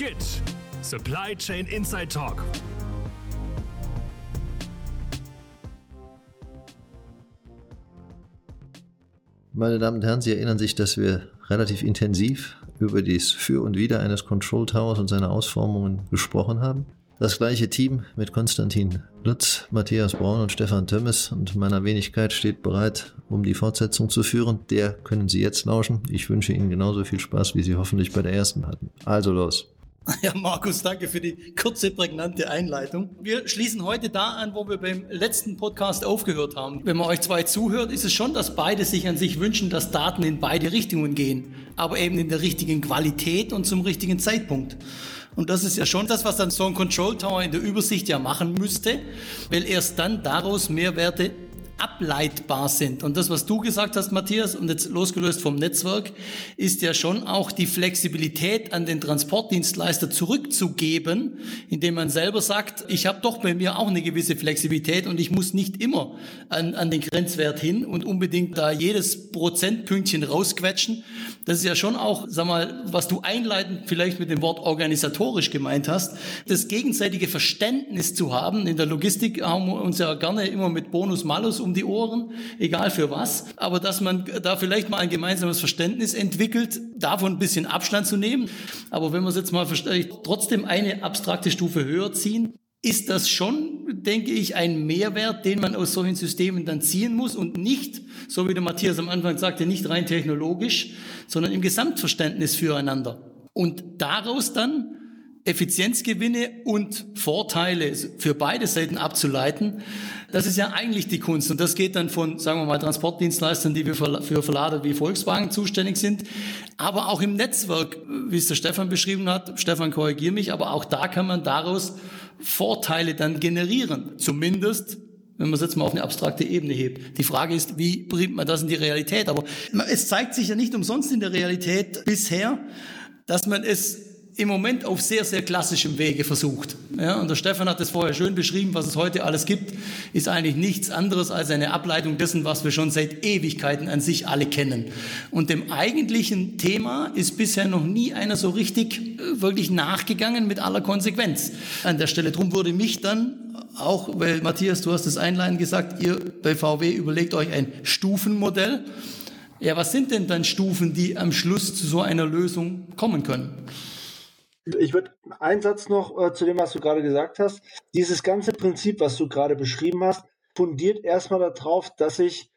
GIT Supply Chain Inside Talk. Meine Damen und Herren, Sie erinnern sich, dass wir relativ intensiv über das Für und Wider eines Control Towers und seine Ausformungen gesprochen haben. Das gleiche Team mit Konstantin Lutz, Matthias Braun und Stefan Tömmes und meiner Wenigkeit steht bereit, um die Fortsetzung zu führen. Der können Sie jetzt lauschen. Ich wünsche Ihnen genauso viel Spaß, wie Sie hoffentlich bei der ersten hatten. Also los. Ja, Markus, danke für die kurze, prägnante Einleitung. Wir schließen heute da an, wo wir beim letzten Podcast aufgehört haben. Wenn man euch zwei zuhört, ist es schon, dass beide sich an sich wünschen, dass Daten in beide Richtungen gehen, aber eben in der richtigen Qualität und zum richtigen Zeitpunkt. Und das ist ja schon das, was dann so ein Control Tower in der Übersicht ja machen müsste, weil erst dann daraus Mehrwerte ableitbar sind. Und das, was du gesagt hast, Matthias, und jetzt losgelöst vom Netzwerk, ist ja schon auch die Flexibilität an den Transportdienstleister zurückzugeben, indem man selber sagt, ich habe doch bei mir auch eine gewisse Flexibilität und ich muss nicht immer an, an den Grenzwert hin und unbedingt da jedes Prozentpünktchen rausquetschen. Das ist ja schon auch, sag mal, was du einleitend vielleicht mit dem Wort organisatorisch gemeint hast, das gegenseitige Verständnis zu haben. In der Logistik haben wir uns ja gerne immer mit Bonus-Malus um um die Ohren, egal für was. Aber dass man da vielleicht mal ein gemeinsames Verständnis entwickelt, davon ein bisschen Abstand zu nehmen. Aber wenn wir es jetzt mal trotzdem eine abstrakte Stufe höher ziehen, ist das schon, denke ich, ein Mehrwert, den man aus solchen Systemen dann ziehen muss und nicht, so wie der Matthias am Anfang sagte, nicht rein technologisch, sondern im Gesamtverständnis füreinander. Und daraus dann Effizienzgewinne und Vorteile für beide Seiten abzuleiten, das ist ja eigentlich die Kunst. Und das geht dann von, sagen wir mal, Transportdienstleistern, die für Verlader wie Volkswagen zuständig sind, aber auch im Netzwerk, wie es der Stefan beschrieben hat. Stefan, korrigier mich, aber auch da kann man daraus Vorteile dann generieren. Zumindest wenn man es jetzt mal auf eine abstrakte Ebene hebt. Die Frage ist, wie bringt man das in die Realität? Aber es zeigt sich ja nicht umsonst in der Realität bisher, dass man es im Moment auf sehr, sehr klassischem Wege versucht. Ja, und der Stefan hat es vorher schön beschrieben, was es heute alles gibt, ist eigentlich nichts anderes als eine Ableitung dessen, was wir schon seit Ewigkeiten an sich alle kennen. Und dem eigentlichen Thema ist bisher noch nie einer so richtig äh, wirklich nachgegangen mit aller Konsequenz. An der Stelle drum wurde mich dann auch, weil Matthias, du hast es einleitend gesagt, ihr bei VW überlegt euch ein Stufenmodell. Ja, was sind denn dann Stufen, die am Schluss zu so einer Lösung kommen können? Ich würde einen Satz noch äh, zu dem, was du gerade gesagt hast. Dieses ganze Prinzip, was du gerade beschrieben hast, fundiert erstmal darauf, dass ich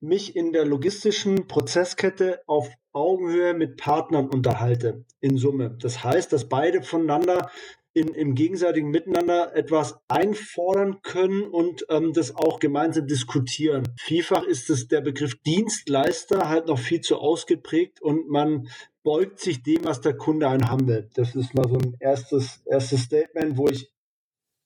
mich in der logistischen Prozesskette auf Augenhöhe mit Partnern unterhalte, in Summe. Das heißt, dass beide voneinander in, im gegenseitigen Miteinander etwas einfordern können und ähm, das auch gemeinsam diskutieren. Vielfach ist es der Begriff Dienstleister halt noch viel zu ausgeprägt und man beugt sich dem, was der Kunde einen will. Das ist mal so ein erstes, erstes Statement, wo ich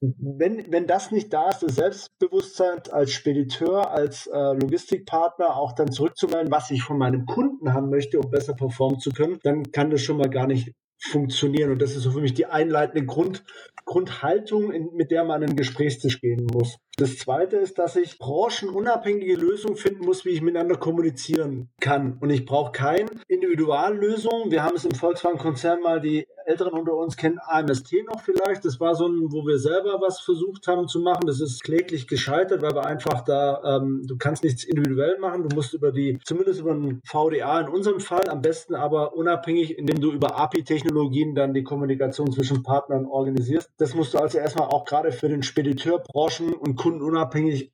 wenn, wenn das nicht da ist, das Selbstbewusstsein als Spediteur, als äh, Logistikpartner auch dann zurückzumelden, was ich von meinem Kunden haben möchte, um besser performen zu können, dann kann das schon mal gar nicht funktionieren. Und das ist so für mich die einleitende Grund, Grundhaltung, in, mit der man an den Gesprächstisch gehen muss. Das zweite ist, dass ich branchenunabhängige Lösungen finden muss, wie ich miteinander kommunizieren kann. Und ich brauche keine Individuallösung. Wir haben es im Volkswagen-Konzern mal, die Älteren unter uns kennen AMST noch vielleicht. Das war so ein, wo wir selber was versucht haben zu machen. Das ist kläglich gescheitert, weil wir einfach da, ähm, du kannst nichts individuell machen. Du musst über die, zumindest über ein VDA in unserem Fall, am besten aber unabhängig, indem du über API-Technologien dann die Kommunikation zwischen Partnern organisierst. Das musst du also erstmal auch gerade für den Spediteur, Branchen und Kunden unabhängig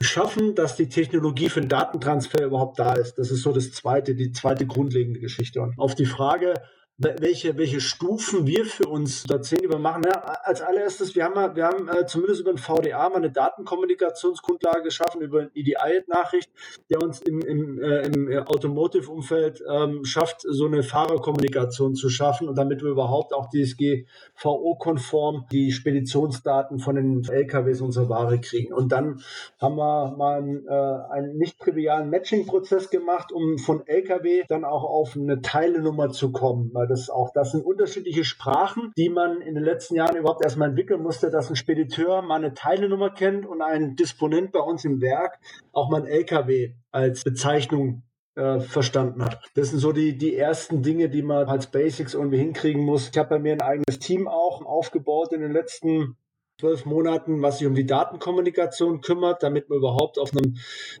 schaffen, dass die Technologie für den Datentransfer überhaupt da ist. Das ist so das zweite, die zweite grundlegende Geschichte. Und auf die Frage, welche, welche Stufen wir für uns da zehn übermachen. Ja, als allererstes, wir haben, wir haben äh, zumindest über den VDA mal eine Datenkommunikationsgrundlage geschaffen, über eine EDI-Nachricht, der uns im, im, äh, im Automotive-Umfeld ähm, schafft, so eine Fahrerkommunikation zu schaffen und damit wir überhaupt auch DSGVO-konform die Speditionsdaten von den LKWs unserer Ware kriegen. Und dann haben wir mal einen, äh, einen nicht trivialen Matching-Prozess gemacht, um von LKW dann auch auf eine Teilenummer zu kommen, weil das auch, das sind unterschiedliche Sprachen, die man in den letzten Jahren überhaupt erstmal entwickeln musste, dass ein Spediteur mal eine Teilenummer kennt und ein Disponent bei uns im Werk auch mal ein LKW als Bezeichnung äh, verstanden hat. Das sind so die, die ersten Dinge, die man als Basics irgendwie hinkriegen muss. Ich habe bei mir ein eigenes Team auch aufgebaut in den letzten zwölf Monaten, was sich um die Datenkommunikation kümmert, damit man überhaupt auf einem,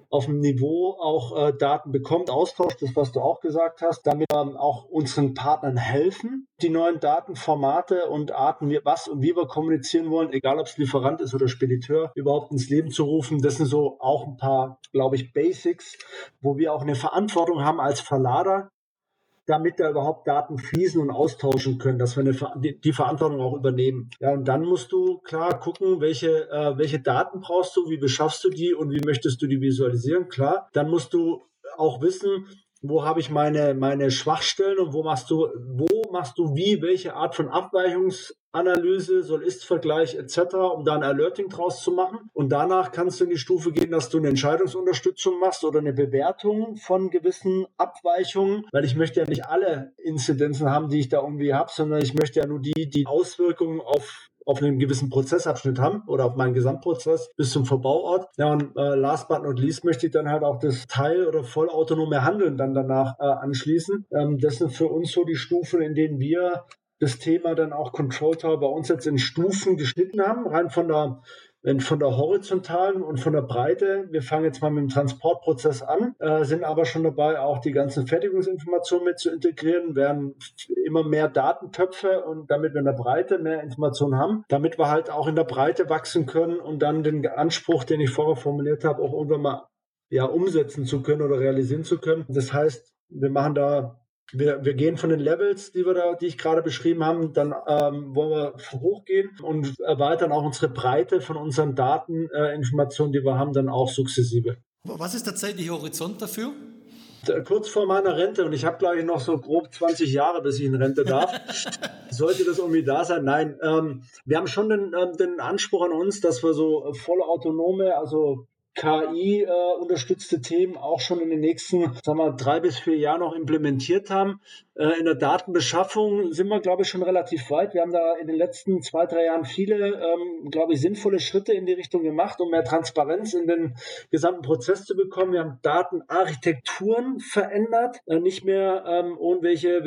auf einem Niveau auch äh, Daten bekommt, austauscht, das, was du auch gesagt hast, damit wir auch unseren Partnern helfen, die neuen Datenformate und Arten, was und wie wir kommunizieren wollen, egal ob es Lieferant ist oder Spediteur, überhaupt ins Leben zu rufen. Das sind so auch ein paar, glaube ich, Basics, wo wir auch eine Verantwortung haben als Verlader, damit da überhaupt Daten fließen und austauschen können, dass wir eine, die Verantwortung auch übernehmen. Ja, und dann musst du klar gucken, welche, äh, welche Daten brauchst du, wie beschaffst du die und wie möchtest du die visualisieren. Klar, dann musst du auch wissen, wo habe ich meine, meine Schwachstellen und wo machst du, wo machst du wie, welche Art von Abweichungsanalyse, Soll-Ist-Vergleich etc., um da ein Alerting draus zu machen. Und danach kannst du in die Stufe gehen, dass du eine Entscheidungsunterstützung machst oder eine Bewertung von gewissen Abweichungen, weil ich möchte ja nicht alle Inzidenzen haben, die ich da irgendwie habe, sondern ich möchte ja nur die, die Auswirkungen auf auf einen gewissen Prozessabschnitt haben oder auf meinen Gesamtprozess bis zum Verbauort. Ja, und äh, last but not least möchte ich dann halt auch das Teil- oder vollautonome Handeln dann danach äh, anschließen. Ähm, das sind für uns so die Stufen, in denen wir das Thema dann auch Control Tower bei uns jetzt in Stufen geschnitten haben, rein von der von der horizontalen und von der Breite. Wir fangen jetzt mal mit dem Transportprozess an, äh, sind aber schon dabei, auch die ganzen Fertigungsinformationen mit zu integrieren, werden immer mehr Datentöpfe und damit wir in der Breite mehr Informationen haben, damit wir halt auch in der Breite wachsen können und dann den Anspruch, den ich vorher formuliert habe, auch irgendwann mal ja, umsetzen zu können oder realisieren zu können. Das heißt, wir machen da wir, wir gehen von den Levels, die wir da, die ich gerade beschrieben habe, dann ähm, wollen wir hochgehen und erweitern auch unsere Breite von unseren Dateninformationen, äh, die wir haben, dann auch sukzessive. Was ist der zeitliche Horizont dafür? Kurz vor meiner Rente und ich habe glaube ich noch so grob 20 Jahre, bis ich in Rente darf. Sollte das irgendwie da sein? Nein, ähm, wir haben schon den, äh, den Anspruch an uns, dass wir so voll autonome, also KI-unterstützte äh, Themen auch schon in den nächsten, sagen wir, drei bis vier Jahren noch implementiert haben. Äh, in der Datenbeschaffung sind wir, glaube ich, schon relativ weit. Wir haben da in den letzten zwei, drei Jahren viele, ähm, glaube ich, sinnvolle Schritte in die Richtung gemacht, um mehr Transparenz in den gesamten Prozess zu bekommen. Wir haben Datenarchitekturen verändert, äh, nicht mehr ähm, irgendwelche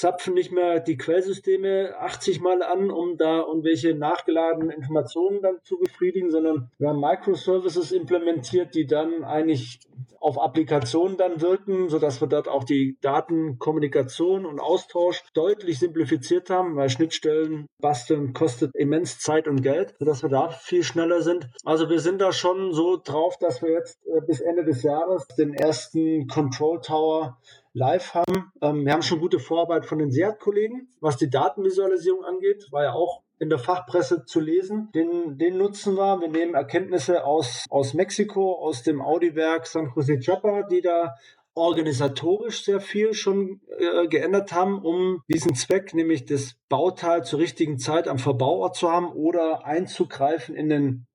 zapfen nicht mehr die Quellsysteme 80 Mal an, um da irgendwelche nachgeladenen Informationen dann zu befriedigen, sondern wir haben Microservices implementiert, die dann eigentlich auf Applikationen dann wirken, sodass wir dort auch die Datenkommunikation und Austausch deutlich simplifiziert haben, weil Schnittstellen basteln kostet immens Zeit und Geld, sodass wir da viel schneller sind. Also wir sind da schon so drauf, dass wir jetzt äh, bis Ende des Jahres den ersten Control Tower live haben. Ähm, wir haben schon gute Vorarbeit von den SEAT-Kollegen, was die Datenvisualisierung angeht, war ja auch in der Fachpresse zu lesen. Den, den nutzen wir. Wir nehmen Erkenntnisse aus, aus Mexiko, aus dem Audi-Werk San Jose Chapa, die da organisatorisch sehr viel schon äh, geändert haben, um diesen Zweck, nämlich das Bauteil zur richtigen Zeit am Verbauort zu haben oder einzugreifen in den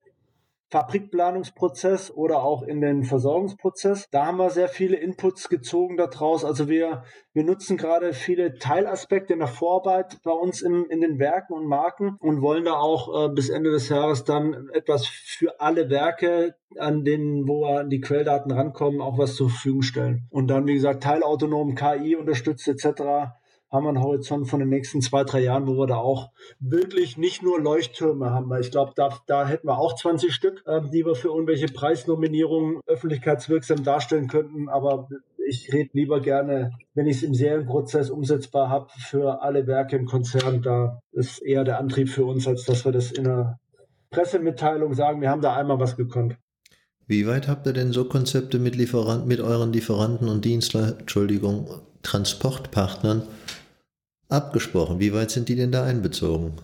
Fabrikplanungsprozess oder auch in den Versorgungsprozess. Da haben wir sehr viele Inputs gezogen daraus. Also wir, wir nutzen gerade viele Teilaspekte in der Vorarbeit bei uns im, in den Werken und Marken und wollen da auch äh, bis Ende des Jahres dann etwas für alle Werke, an denen, wo wir an die Quelldaten rankommen, auch was zur Verfügung stellen. Und dann, wie gesagt, teilautonom KI unterstützt etc haben wir einen Horizont von den nächsten zwei, drei Jahren, wo wir da auch wirklich nicht nur Leuchttürme haben, weil ich glaube, da, da hätten wir auch 20 Stück, äh, die wir für irgendwelche Preisnominierungen öffentlichkeitswirksam darstellen könnten, aber ich rede lieber gerne, wenn ich es im Serienprozess umsetzbar habe, für alle Werke im Konzern. Da ist eher der Antrieb für uns, als dass wir das in einer Pressemitteilung sagen, wir haben da einmal was gekonnt. Wie weit habt ihr denn so Konzepte mit, Lieferant, mit euren Lieferanten und Dienstler, Entschuldigung, Transportpartnern abgesprochen? Wie weit sind die denn da einbezogen?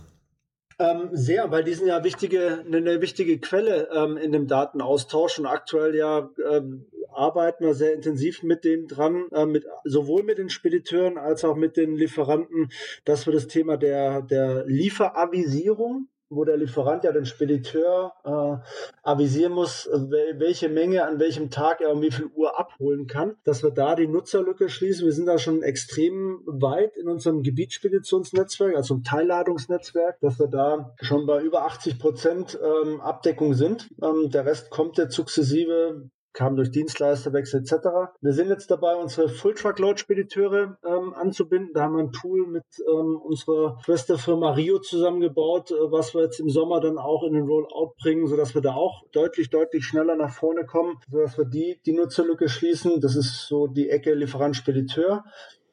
Ähm, sehr, weil die sind ja wichtige, eine wichtige Quelle ähm, in dem Datenaustausch und aktuell ja ähm, arbeiten wir sehr intensiv mit denen dran, äh, mit, sowohl mit den Spediteuren als auch mit den Lieferanten, dass wir das Thema der, der Lieferavisierung wo der Lieferant ja den Spediteur äh, avisieren muss, welche Menge an welchem Tag er um wie viel Uhr abholen kann, dass wir da die Nutzerlücke schließen. Wir sind da schon extrem weit in unserem Gebietsspeditionsnetzwerk, also im Teilladungsnetzwerk, dass wir da schon bei über 80 Prozent ähm, Abdeckung sind. Ähm, der Rest kommt jetzt sukzessive kam durch Dienstleisterwechsel etc. Wir sind jetzt dabei, unsere Full-Truckload-Spediteure ähm, anzubinden. Da haben wir ein Tool mit ähm, unserer Schwesterfirma Rio zusammengebaut, äh, was wir jetzt im Sommer dann auch in den Rollout bringen, sodass wir da auch deutlich, deutlich schneller nach vorne kommen, sodass wir die, die Nutzerlücke schließen. Das ist so die Ecke Lieferant-Spediteur.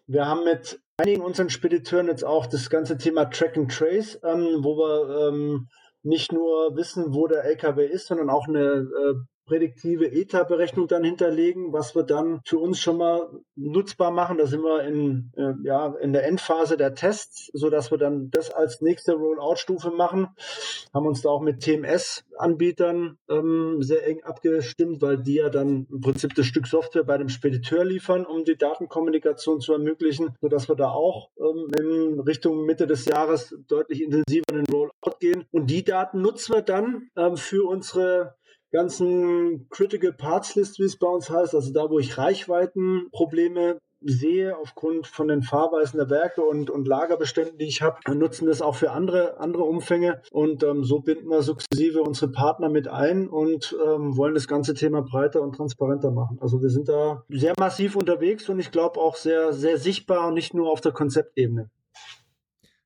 Wir haben mit einigen unseren Spediteuren jetzt auch das ganze Thema Track and Trace, ähm, wo wir ähm, nicht nur wissen, wo der LKW ist, sondern auch eine äh, prädiktive ETA-Berechnung dann hinterlegen, was wir dann für uns schon mal nutzbar machen. Da sind wir in, äh, ja, in der Endphase der Tests, so dass wir dann das als nächste Rollout-Stufe machen. Haben uns da auch mit TMS-Anbietern ähm, sehr eng abgestimmt, weil die ja dann im Prinzip das Stück Software bei dem Spediteur liefern, um die Datenkommunikation zu ermöglichen, so dass wir da auch ähm, in Richtung Mitte des Jahres deutlich intensiver in den Rollout gehen. Und die Daten nutzen wir dann ähm, für unsere ganzen Critical Parts List, wie es bei uns heißt, also da, wo ich Reichweitenprobleme sehe aufgrund von den Fahrweisen der Werke und, und Lagerbeständen, die ich habe, nutzen das auch für andere, andere Umfänge und ähm, so binden wir sukzessive unsere Partner mit ein und ähm, wollen das ganze Thema breiter und transparenter machen. Also wir sind da sehr massiv unterwegs und ich glaube auch sehr, sehr sichtbar und nicht nur auf der Konzeptebene.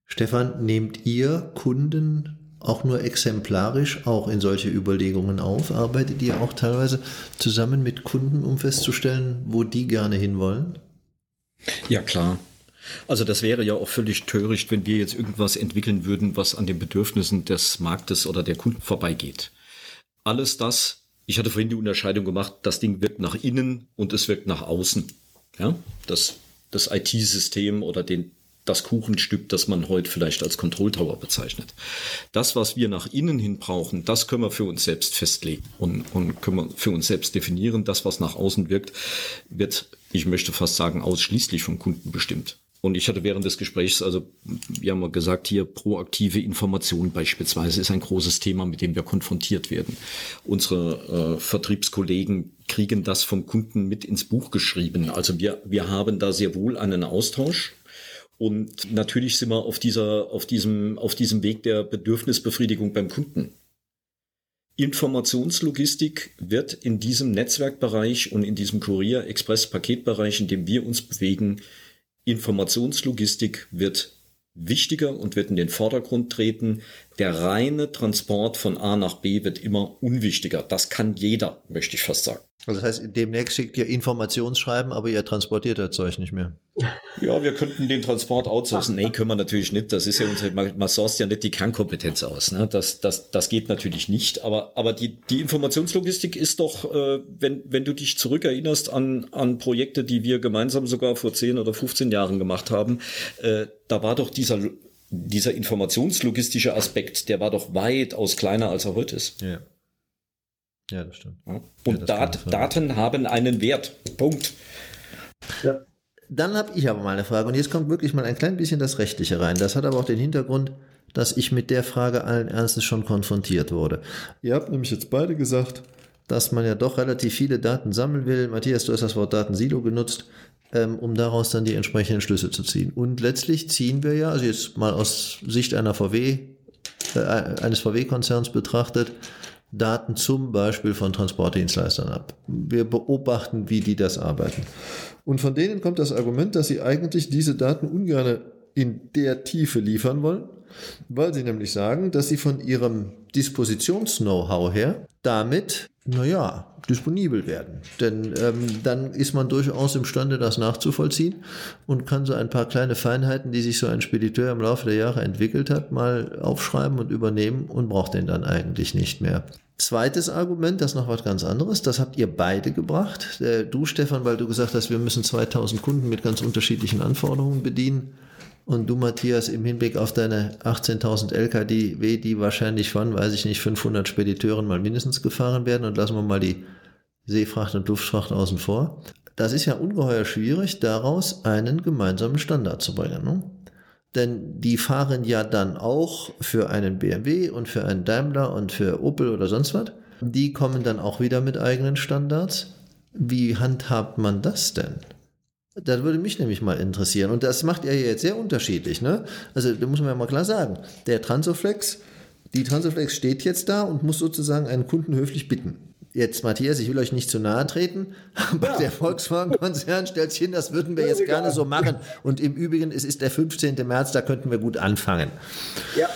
Stefan, nehmt ihr Kunden auch nur exemplarisch auch in solche Überlegungen auf? Arbeitet ihr auch teilweise zusammen mit Kunden, um festzustellen, wo die gerne hinwollen? Ja, klar. Also das wäre ja auch völlig töricht, wenn wir jetzt irgendwas entwickeln würden, was an den Bedürfnissen des Marktes oder der Kunden vorbeigeht. Alles das, ich hatte vorhin die Unterscheidung gemacht, das Ding wirkt nach innen und es wirkt nach außen. Ja, das, das IT-System oder den, das Kuchenstück, das man heute vielleicht als Control Tower bezeichnet. Das, was wir nach innen hin brauchen, das können wir für uns selbst festlegen und, und können wir für uns selbst definieren. Das, was nach außen wirkt, wird, ich möchte fast sagen, ausschließlich vom Kunden bestimmt. Und ich hatte während des Gesprächs, also wir haben gesagt, hier proaktive Information beispielsweise ist ein großes Thema, mit dem wir konfrontiert werden. Unsere äh, Vertriebskollegen kriegen das vom Kunden mit ins Buch geschrieben. Also wir, wir haben da sehr wohl einen Austausch und natürlich sind wir auf dieser, auf diesem, auf diesem Weg der Bedürfnisbefriedigung beim Kunden. Informationslogistik wird in diesem Netzwerkbereich und in diesem Kurier-Express-Paketbereich, in dem wir uns bewegen, Informationslogistik wird wichtiger und wird in den Vordergrund treten. Der reine Transport von A nach B wird immer unwichtiger. Das kann jeder, möchte ich fast sagen. Also das heißt, demnächst schickt ihr Informationsschreiben, aber ihr transportiert das Zeug nicht mehr. Ja, wir könnten den Transport outsourcen. Nee, können wir natürlich nicht. Das ist ja unsere, man, man sourced ja nicht die Kernkompetenz aus. Ne? Das, das, das geht natürlich nicht. Aber, aber die, die Informationslogistik ist doch, äh, wenn, wenn du dich zurückerinnerst an, an Projekte, die wir gemeinsam sogar vor 10 oder 15 Jahren gemacht haben, äh, da war doch dieser dieser informationslogistische Aspekt, der war doch weitaus kleiner, als er heute ist. Ja. Ja, das stimmt. Und ja, Dat Daten haben einen Wert. Punkt. Ja. Dann habe ich aber mal eine Frage und jetzt kommt wirklich mal ein klein bisschen das Rechtliche rein. Das hat aber auch den Hintergrund, dass ich mit der Frage allen Ernstes schon konfrontiert wurde. Ihr habt nämlich jetzt beide gesagt, dass man ja doch relativ viele Daten sammeln will. Matthias, du hast das Wort Datensilo genutzt, ähm, um daraus dann die entsprechenden Schlüsse zu ziehen. Und letztlich ziehen wir ja, also jetzt mal aus Sicht einer VW, äh, eines VW-Konzerns betrachtet, Daten zum Beispiel von Transportdienstleistern ab. Wir beobachten, wie die das arbeiten. Und von denen kommt das Argument, dass sie eigentlich diese Daten ungern in der Tiefe liefern wollen, weil sie nämlich sagen, dass sie von ihrem Dispositions-Know-how her damit, naja, disponibel werden. Denn ähm, dann ist man durchaus imstande, das nachzuvollziehen und kann so ein paar kleine Feinheiten, die sich so ein Spediteur im Laufe der Jahre entwickelt hat, mal aufschreiben und übernehmen und braucht den dann eigentlich nicht mehr. Zweites Argument, das ist noch was ganz anderes, das habt ihr beide gebracht. Äh, du, Stefan, weil du gesagt hast, wir müssen 2000 Kunden mit ganz unterschiedlichen Anforderungen bedienen. Und du, Matthias, im Hinblick auf deine 18.000 LKW, die wahrscheinlich von, weiß ich nicht, 500 Spediteuren mal mindestens gefahren werden und lassen wir mal die Seefracht und Luftfracht außen vor. Das ist ja ungeheuer schwierig, daraus einen gemeinsamen Standard zu bringen. Ne? Denn die fahren ja dann auch für einen BMW und für einen Daimler und für Opel oder sonst was. Die kommen dann auch wieder mit eigenen Standards. Wie handhabt man das denn? Das würde mich nämlich mal interessieren. Und das macht er jetzt sehr unterschiedlich. Ne? Also da muss man ja mal klar sagen, der Transoflex, die Transoflex steht jetzt da und muss sozusagen einen Kunden höflich bitten. Jetzt, Matthias, ich will euch nicht zu nahe treten, aber ja. der Volkswagen-Konzern stellt sich hin, das würden wir jetzt gerne so machen. Und im Übrigen, es ist der 15. März, da könnten wir gut anfangen. Ja,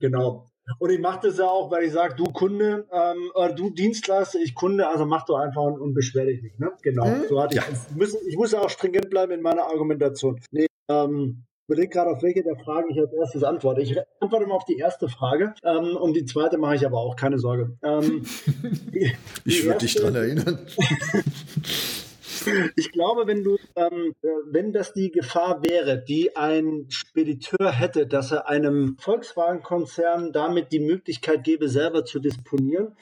genau. Und ich mache das ja auch, weil ich sage, du Kunde, ähm, oder du Dienstleister, ich Kunde, also mach doch einfach und, und beschwer dich nicht. Ne? Genau. Hm? So hatte ja. ich, müssen, ich muss ja auch stringent bleiben in meiner Argumentation. Nee, ähm, überlege gerade, auf welche der Fragen ich als erstes antworte. Ich antworte mal auf die erste Frage ähm, und die zweite mache ich aber auch, keine Sorge. Ähm, die, ich würde dich daran erinnern. ich glaube, wenn du, ähm, äh, wenn das die Gefahr wäre, die ein Spediteur hätte, dass er einem Volkswagen-Konzern damit die Möglichkeit gäbe, selber zu disponieren,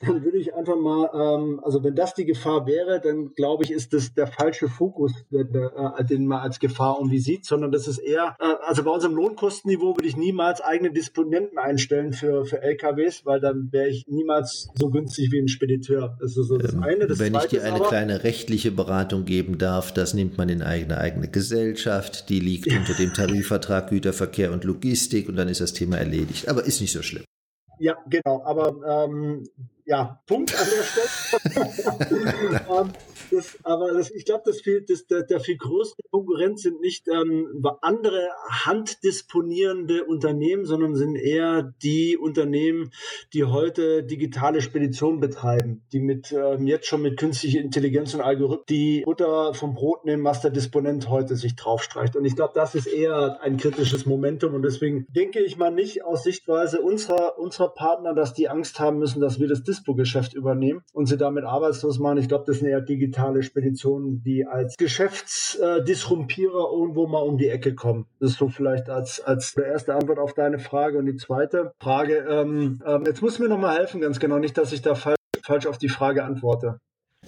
dann würde ich einfach mal, ähm, also wenn das die Gefahr wäre, dann glaube ich, ist das der falsche Fokus, äh, den man als Gefahr irgendwie sieht, sondern das ist eher, äh, also bei unserem Lohnkostenniveau würde ich niemals eigene Disponenten einstellen für, für LKWs, weil dann wäre ich niemals so günstig wie ein Spediteur. Das ist so das ähm, eine. Das wenn ich dir eine aber, kleine rechtliche Beratung geben darf, das nimmt man in eigene eigene Gesellschaft, die liegt unter dem Tarifvertrag Güterverkehr und Logistik und dann ist das Thema erledigt. Aber ist nicht so schlimm. Ja, genau. Aber ähm, ja, Punkt an der Stelle. ähm, das, aber das, ich glaube, das viel, das, der, der viel größte Konkurrent sind nicht ähm, andere handdisponierende Unternehmen, sondern sind eher die Unternehmen, die heute digitale Spedition betreiben, die mit ähm, jetzt schon mit künstlicher Intelligenz und Algorithmen die Butter vom Brot nehmen, was der Disponent heute sich draufstreicht. Und ich glaube, das ist eher ein kritisches Momentum. Und deswegen denke ich mal nicht aus Sichtweise unserer, unserer Partner, dass die Angst haben müssen, dass wir das Dispo-Geschäft übernehmen und sie damit arbeitslos machen. Ich glaube, das sind eher digitale Speditionen, die als Geschäftsdisrumpierer irgendwo mal um die Ecke kommen. Das ist so vielleicht als, als erste Antwort auf deine Frage. Und die zweite Frage, ähm, ähm, jetzt muss mir noch mal helfen, ganz genau, nicht, dass ich da falsch, falsch auf die Frage antworte.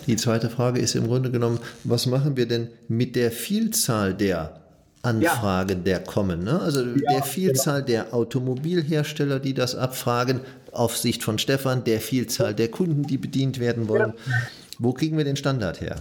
Die zweite Frage ist im Grunde genommen, was machen wir denn mit der Vielzahl der Anfragen, ja. der kommen? Ne? Also ja, der Vielzahl genau. der Automobilhersteller, die das abfragen, auf Sicht von Stefan, der Vielzahl der Kunden, die bedient werden wollen. Ja. Wo kriegen wir den Standard her?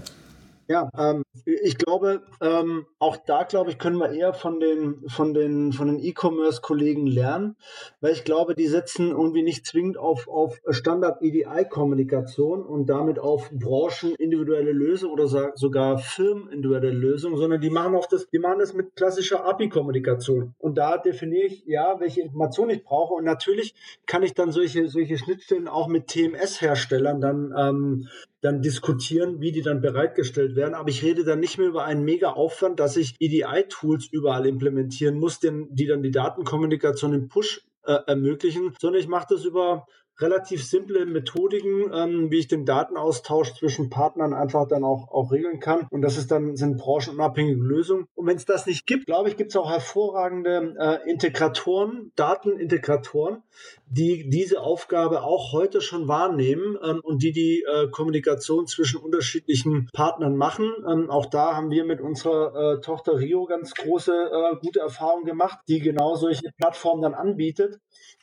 Ja, ähm, ich glaube, ähm, auch da glaube ich, können wir eher von den von den von den E-Commerce-Kollegen lernen, weil ich glaube, die setzen irgendwie nicht zwingend auf auf Standard-EDI-Kommunikation und damit auf branchenindividuelle Lösungen oder sogar firmenindividuelle Lösungen, sondern die machen auch das, die machen das mit klassischer API-Kommunikation. Und da definiere ich ja, welche Informationen ich brauche. Und natürlich kann ich dann solche solche Schnittstellen auch mit TMS-Herstellern dann ähm, dann diskutieren, wie die dann bereitgestellt werden. Aber ich rede dann nicht mehr über einen mega Aufwand, dass ich EDI-Tools überall implementieren muss, denn, die dann die Datenkommunikation im Push äh, ermöglichen, sondern ich mache das über relativ simple Methodiken, ähm, wie ich den Datenaustausch zwischen Partnern einfach dann auch, auch regeln kann. Und das ist dann, sind branchenunabhängige Lösungen. Und wenn es das nicht gibt, glaube ich, gibt es auch hervorragende äh, Integratoren, Datenintegratoren, die diese Aufgabe auch heute schon wahrnehmen ähm, und die die äh, Kommunikation zwischen unterschiedlichen Partnern machen. Ähm, auch da haben wir mit unserer äh, Tochter Rio ganz große, äh, gute Erfahrungen gemacht, die genau solche Plattformen dann anbietet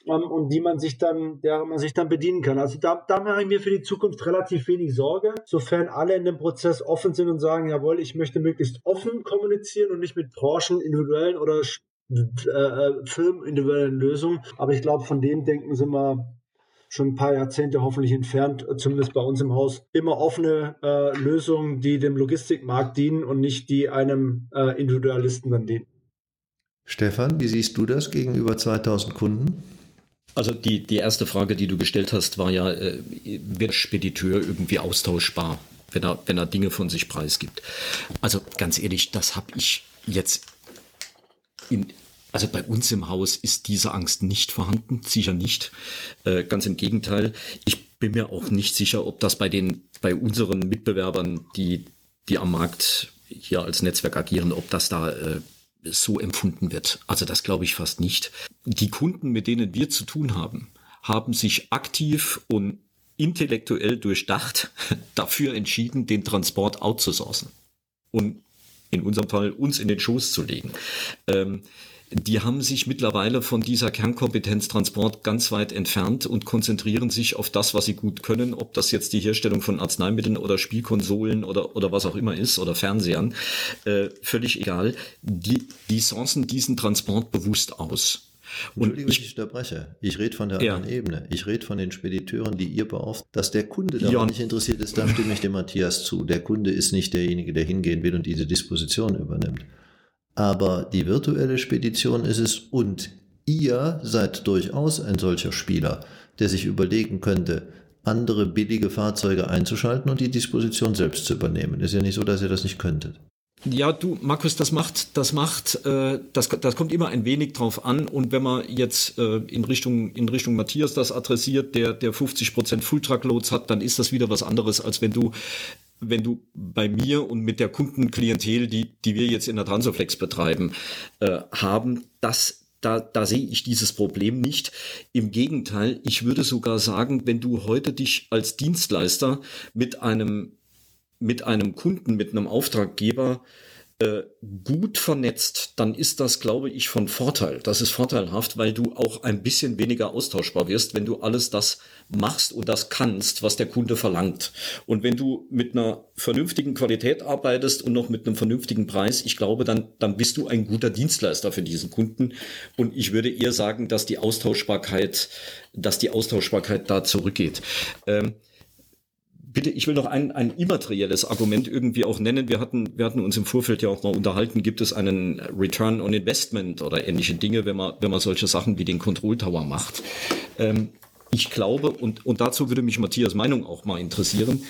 ähm, und die man sich dann, der man sich dann bedienen kann. Also da, da mache ich mir für die Zukunft relativ wenig Sorge, sofern alle in dem Prozess offen sind und sagen, jawohl, ich möchte möglichst offen kommunizieren und nicht mit Branchen, individuellen oder äh, äh firmenindividuellen Lösungen. Aber ich glaube, von dem Denken sind wir schon ein paar Jahrzehnte hoffentlich entfernt, zumindest bei uns im Haus, immer offene äh, Lösungen, die dem Logistikmarkt dienen und nicht die einem äh, Individualisten dann dienen. Stefan, wie siehst du das gegenüber 2000 Kunden? Also die, die erste Frage, die du gestellt hast, war ja, äh, wird Spediteur irgendwie austauschbar, wenn er, wenn er Dinge von sich preisgibt? Also ganz ehrlich, das habe ich jetzt in, also bei uns im Haus ist diese Angst nicht vorhanden, sicher nicht. Äh, ganz im Gegenteil. Ich bin mir auch nicht sicher, ob das bei den, bei unseren Mitbewerbern, die, die am Markt hier als Netzwerk agieren, ob das da äh, so empfunden wird. Also das glaube ich fast nicht. Die Kunden, mit denen wir zu tun haben, haben sich aktiv und intellektuell durchdacht dafür entschieden, den Transport outzusourcen und in unserem Fall uns in den Schoß zu legen. Ähm, die haben sich mittlerweile von dieser Kernkompetenz Transport ganz weit entfernt und konzentrieren sich auf das, was sie gut können, ob das jetzt die Herstellung von Arzneimitteln oder Spielkonsolen oder, oder was auch immer ist oder Fernsehern, äh, völlig egal. Die, die sourcen diesen Transport bewusst aus. Und ich, ich unterbreche. Ich rede von der ja. anderen Ebene. Ich rede von den Spediteuren, die ihr beauftragt. Dass der Kunde daran ja. nicht interessiert ist, da stimme ich dem Matthias zu. Der Kunde ist nicht derjenige, der hingehen will und diese Disposition übernimmt. Aber die virtuelle Spedition ist es und ihr seid durchaus ein solcher Spieler, der sich überlegen könnte, andere billige Fahrzeuge einzuschalten und die Disposition selbst zu übernehmen. Ist ja nicht so, dass ihr das nicht könntet. Ja, du, Markus, das macht, das macht, äh, das, das kommt immer ein wenig drauf an. Und wenn man jetzt äh, in Richtung in Richtung Matthias das adressiert, der der 50 Prozent Full-Truck-Loads hat, dann ist das wieder was anderes, als wenn du wenn du bei mir und mit der Kundenklientel, die die wir jetzt in der Transoflex betreiben, äh, haben, das da, da sehe ich dieses Problem nicht. Im Gegenteil, ich würde sogar sagen, wenn du heute dich als Dienstleister mit einem, mit einem Kunden, mit einem Auftraggeber äh, gut vernetzt, dann ist das, glaube ich, von Vorteil. Das ist vorteilhaft, weil du auch ein bisschen weniger austauschbar wirst, wenn du alles das machst und das kannst, was der Kunde verlangt. Und wenn du mit einer vernünftigen Qualität arbeitest und noch mit einem vernünftigen Preis, ich glaube, dann, dann bist du ein guter Dienstleister für diesen Kunden. Und ich würde eher sagen, dass die Austauschbarkeit, dass die Austauschbarkeit da zurückgeht. Ähm, bitte, ich will noch ein, ein immaterielles Argument irgendwie auch nennen. Wir hatten, wir hatten uns im Vorfeld ja auch mal unterhalten, gibt es einen Return on Investment oder ähnliche Dinge, wenn man, wenn man solche Sachen wie den Control Tower macht. Ähm, ich glaube, und, und dazu würde mich Matthias Meinung auch mal interessieren,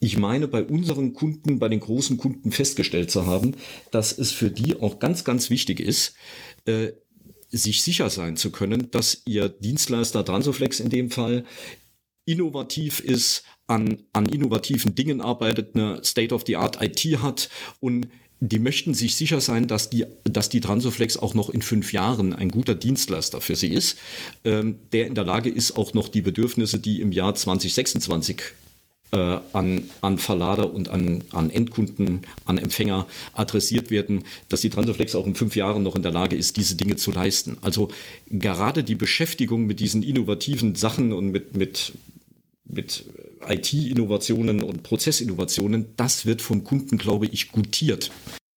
ich meine, bei unseren Kunden, bei den großen Kunden festgestellt zu haben, dass es für die auch ganz, ganz wichtig ist, äh, sich sicher sein zu können, dass ihr Dienstleister Transoflex in dem Fall innovativ ist, an, an innovativen Dingen arbeitet, eine State-of-the-Art IT hat und die möchten sich sicher sein, dass die, dass die Transoflex auch noch in fünf Jahren ein guter Dienstleister für sie ist, ähm, der in der Lage ist, auch noch die Bedürfnisse, die im Jahr 2026 äh, an, an Verlader und an, an Endkunden, an Empfänger adressiert werden, dass die Transoflex auch in fünf Jahren noch in der Lage ist, diese Dinge zu leisten. Also gerade die Beschäftigung mit diesen innovativen Sachen und mit, mit, mit IT-Innovationen und Prozessinnovationen, das wird vom Kunden, glaube ich, gutiert.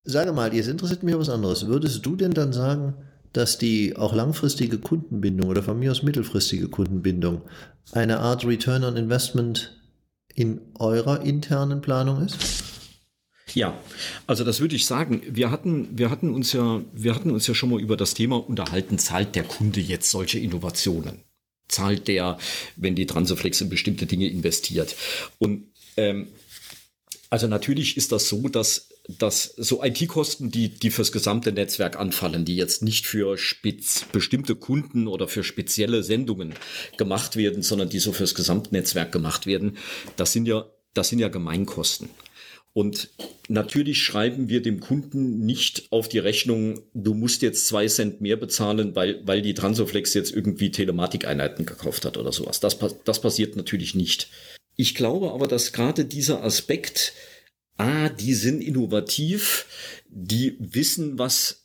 Sage mal, jetzt interessiert mich was anderes. Würdest du denn dann sagen, dass die auch langfristige Kundenbindung oder von mir aus mittelfristige Kundenbindung eine Art Return on Investment in eurer internen Planung ist? Ja, also das würde ich sagen. Wir hatten, wir hatten uns ja, wir hatten uns ja schon mal über das Thema unterhalten, zahlt der Kunde jetzt solche Innovationen? Zahlt der, wenn die Transoflex in bestimmte Dinge investiert. Und ähm, also natürlich ist das so, dass dass so IT-Kosten, die, die fürs gesamte Netzwerk anfallen, die jetzt nicht für spez bestimmte Kunden oder für spezielle Sendungen gemacht werden, sondern die so fürs Gesamtnetzwerk gemacht werden, das sind ja, das sind ja Gemeinkosten. Und natürlich schreiben wir dem Kunden nicht auf die Rechnung, du musst jetzt zwei Cent mehr bezahlen, weil, weil die Transoflex jetzt irgendwie Telematikeinheiten gekauft hat oder sowas. Das, das passiert natürlich nicht. Ich glaube aber, dass gerade dieser Aspekt, ah, die sind innovativ, die wissen, was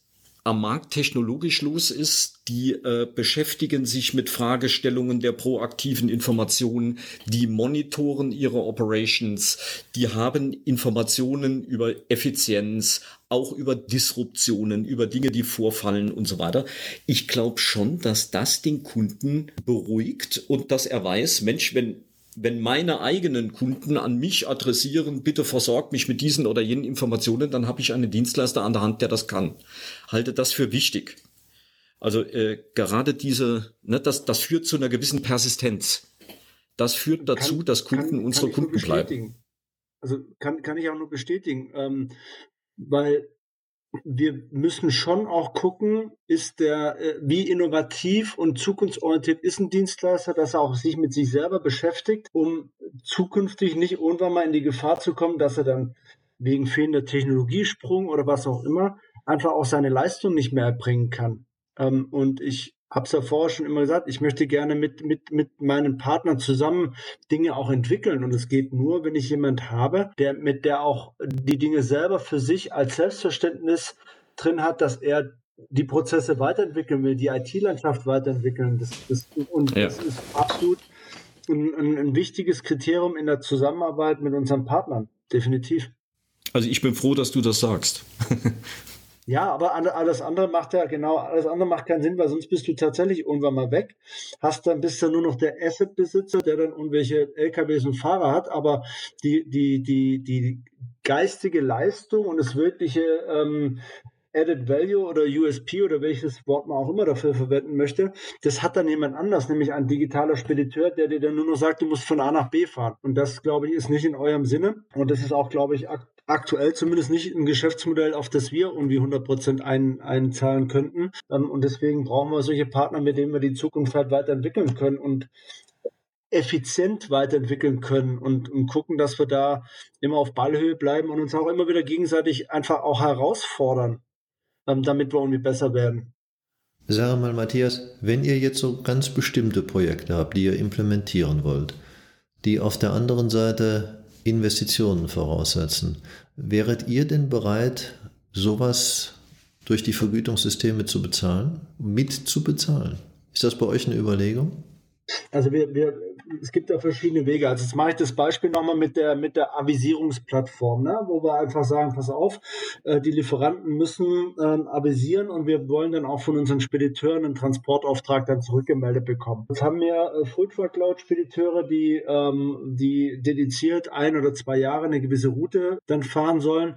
am Markt technologisch los ist. Die äh, beschäftigen sich mit Fragestellungen der proaktiven Informationen, die monitoren ihre Operations, die haben Informationen über Effizienz, auch über Disruptionen, über Dinge, die vorfallen und so weiter. Ich glaube schon, dass das den Kunden beruhigt und dass er weiß, Mensch, wenn wenn meine eigenen Kunden an mich adressieren, bitte versorgt mich mit diesen oder jenen Informationen, dann habe ich einen Dienstleister an der Hand, der das kann. Halte das für wichtig. Also äh, gerade diese, ne, das, das führt zu einer gewissen Persistenz. Das führt dazu, kann, dass Kunden kann, unsere kann Kunden bleiben. Also kann, kann ich auch nur bestätigen, ähm, weil wir müssen schon auch gucken, ist der, äh, wie innovativ und zukunftsorientiert ist ein Dienstleister, dass er auch sich mit sich selber beschäftigt, um zukünftig nicht irgendwann mal in die Gefahr zu kommen, dass er dann wegen fehlender Technologiesprung oder was auch immer einfach auch seine Leistung nicht mehr erbringen kann. Ähm, und ich habe es ja vorher schon immer gesagt, ich möchte gerne mit, mit, mit meinen Partnern zusammen Dinge auch entwickeln. Und es geht nur, wenn ich jemand habe, der mit der auch die Dinge selber für sich als Selbstverständnis drin hat, dass er die Prozesse weiterentwickeln will, die IT-Landschaft weiterentwickeln. Das, das, und ja. das ist absolut ein, ein, ein wichtiges Kriterium in der Zusammenarbeit mit unseren Partnern. Definitiv. Also ich bin froh, dass du das sagst. Ja, aber alles andere macht ja genau, alles andere macht keinen Sinn, weil sonst bist du tatsächlich irgendwann mal weg. Hast dann bist du nur noch der Asset-Besitzer, der dann irgendwelche LKWs und Fahrer hat, aber die, die, die, die geistige Leistung und das wirkliche ähm, Added Value oder USP oder welches Wort man auch immer dafür verwenden möchte, das hat dann jemand anders, nämlich ein digitaler Spediteur, der dir dann nur noch sagt, du musst von A nach B fahren. Und das, glaube ich, ist nicht in eurem Sinne. Und das ist auch, glaube ich, aktuell zumindest nicht ein Geschäftsmodell, auf das wir irgendwie 100 Prozent ein, einzahlen könnten. Ähm, und deswegen brauchen wir solche Partner, mit denen wir die Zukunft halt weiterentwickeln können und effizient weiterentwickeln können und, und gucken, dass wir da immer auf Ballhöhe bleiben und uns auch immer wieder gegenseitig einfach auch herausfordern ähm, damit wir irgendwie besser werden. Sag mal, Matthias, wenn ihr jetzt so ganz bestimmte Projekte habt, die ihr implementieren wollt, die auf der anderen Seite Investitionen voraussetzen, wäret ihr denn bereit, sowas durch die Vergütungssysteme zu bezahlen, mit zu bezahlen? Ist das bei euch eine Überlegung? Also wir, wir, es gibt da verschiedene Wege. Also jetzt mache ich das Beispiel nochmal mit der, mit der Avisierungsplattform, ne? wo wir einfach sagen, pass auf, äh, die Lieferanten müssen ähm, avisieren und wir wollen dann auch von unseren Spediteuren einen Transportauftrag dann zurückgemeldet bekommen. Jetzt haben wir äh, Foodtruck Cloud Spediteure, die, ähm, die dediziert ein oder zwei Jahre eine gewisse Route dann fahren sollen.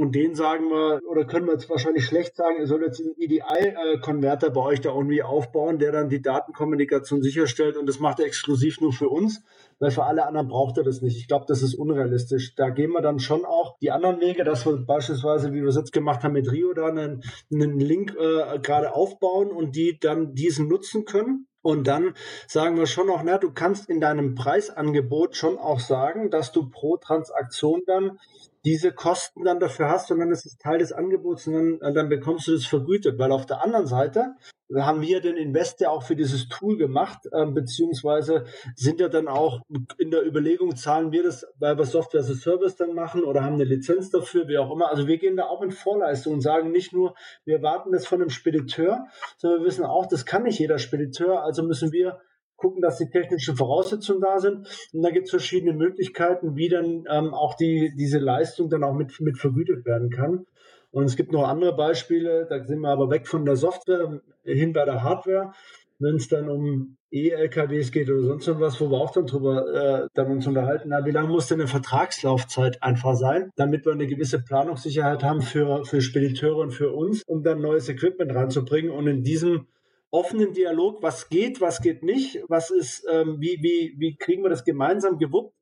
Und den sagen wir, oder können wir jetzt wahrscheinlich schlecht sagen, ihr sollt jetzt einen EDI-Konverter bei euch da irgendwie aufbauen, der dann die Datenkommunikation sicherstellt und das macht er exklusiv nur für uns, weil für alle anderen braucht er das nicht. Ich glaube, das ist unrealistisch. Da gehen wir dann schon auch die anderen Wege, dass wir beispielsweise, wie wir es jetzt gemacht haben mit Rio, da einen, einen Link äh, gerade aufbauen und die dann diesen nutzen können. Und dann sagen wir schon noch, na, du kannst in deinem Preisangebot schon auch sagen, dass du pro Transaktion dann diese Kosten dann dafür hast, sondern es ist Teil des Angebots und dann, äh, dann bekommst du das vergütet. Weil auf der anderen Seite haben wir den Invest ja auch für dieses Tool gemacht, äh, beziehungsweise sind ja dann auch in der Überlegung, zahlen wir das, weil wir Software as a Service dann machen oder haben eine Lizenz dafür, wie auch immer. Also wir gehen da auch in Vorleistung und sagen nicht nur, wir erwarten das von einem Spediteur, sondern wir wissen auch, das kann nicht jeder Spediteur, also müssen wir gucken, dass die technischen Voraussetzungen da sind. Und da gibt es verschiedene Möglichkeiten, wie dann ähm, auch die, diese Leistung dann auch mit, mit vergütet werden kann. Und es gibt noch andere Beispiele, da sind wir aber weg von der Software hin bei der Hardware. Wenn es dann um E-LKWs geht oder sonst irgendwas, wo wir auch dann drüber äh, dann uns unterhalten, na, wie lange muss denn eine Vertragslaufzeit einfach sein, damit wir eine gewisse Planungssicherheit haben für, für Spediteure und für uns, um dann neues Equipment ranzubringen. Und in diesem offenen Dialog, was geht, was geht nicht, was ist, ähm, wie, wie, wie kriegen wir das gemeinsam gewuppt,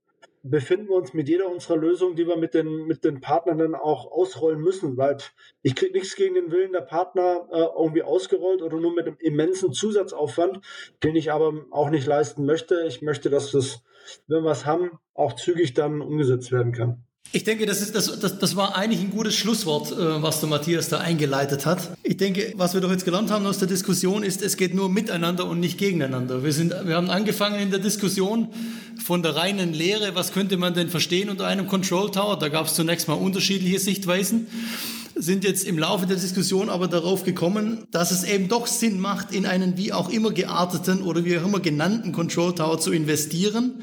befinden wir uns mit jeder unserer Lösungen, die wir mit den, mit den Partnern dann auch ausrollen müssen, weil ich kriege nichts gegen den Willen der Partner äh, irgendwie ausgerollt oder nur mit einem immensen Zusatzaufwand, den ich aber auch nicht leisten möchte. Ich möchte, dass das, wenn wir es haben, auch zügig dann umgesetzt werden kann. Ich denke, das, ist, das, das, das war eigentlich ein gutes Schlusswort, äh, was der Matthias da eingeleitet hat. Ich denke, was wir doch jetzt gelernt haben aus der Diskussion ist, es geht nur miteinander und nicht gegeneinander. Wir, sind, wir haben angefangen in der Diskussion von der reinen Lehre, was könnte man denn verstehen unter einem Control Tower? Da gab es zunächst mal unterschiedliche Sichtweisen sind jetzt im Laufe der Diskussion aber darauf gekommen, dass es eben doch Sinn macht, in einen wie auch immer gearteten oder wie auch immer genannten Control Tower zu investieren,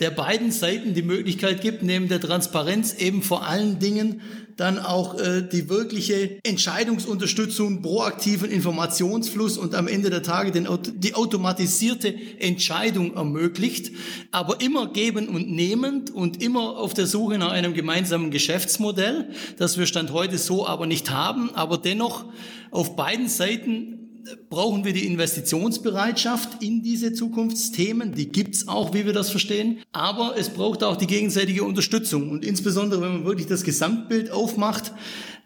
der beiden Seiten die Möglichkeit gibt, neben der Transparenz eben vor allen Dingen dann auch äh, die wirkliche Entscheidungsunterstützung, proaktiven Informationsfluss und am Ende der Tage den, die automatisierte Entscheidung ermöglicht, aber immer geben und nehmend und immer auf der Suche nach einem gemeinsamen Geschäftsmodell, das wir Stand heute so aber nicht haben, aber dennoch auf beiden Seiten brauchen wir die Investitionsbereitschaft in diese Zukunftsthemen. Die gibt's auch, wie wir das verstehen. Aber es braucht auch die gegenseitige Unterstützung. Und insbesondere, wenn man wirklich das Gesamtbild aufmacht,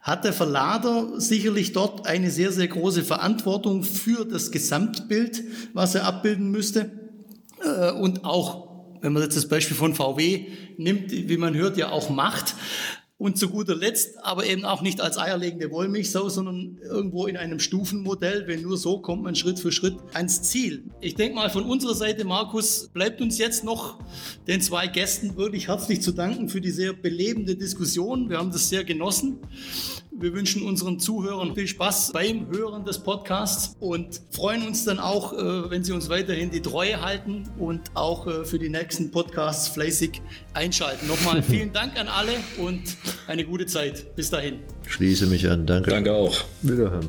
hat der Verlader sicherlich dort eine sehr, sehr große Verantwortung für das Gesamtbild, was er abbilden müsste. Äh, und auch wenn man jetzt das Beispiel von VW nimmt, wie man hört, ja auch Macht. Und zu guter Letzt, aber eben auch nicht als eierlegende Wollmilchsau, sondern irgendwo in einem Stufenmodell, wenn nur so kommt man Schritt für Schritt ans Ziel. Ich denke mal, von unserer Seite, Markus, bleibt uns jetzt noch den zwei Gästen wirklich herzlich zu danken für die sehr belebende Diskussion. Wir haben das sehr genossen. Wir wünschen unseren Zuhörern viel Spaß beim Hören des Podcasts und freuen uns dann auch, äh, wenn Sie uns weiterhin die Treue halten und auch äh, für die nächsten Podcasts fleißig einschalten. Nochmal vielen Dank an alle und eine gute Zeit. Bis dahin. Schließe mich an. Danke. Danke auch. Wiederhören.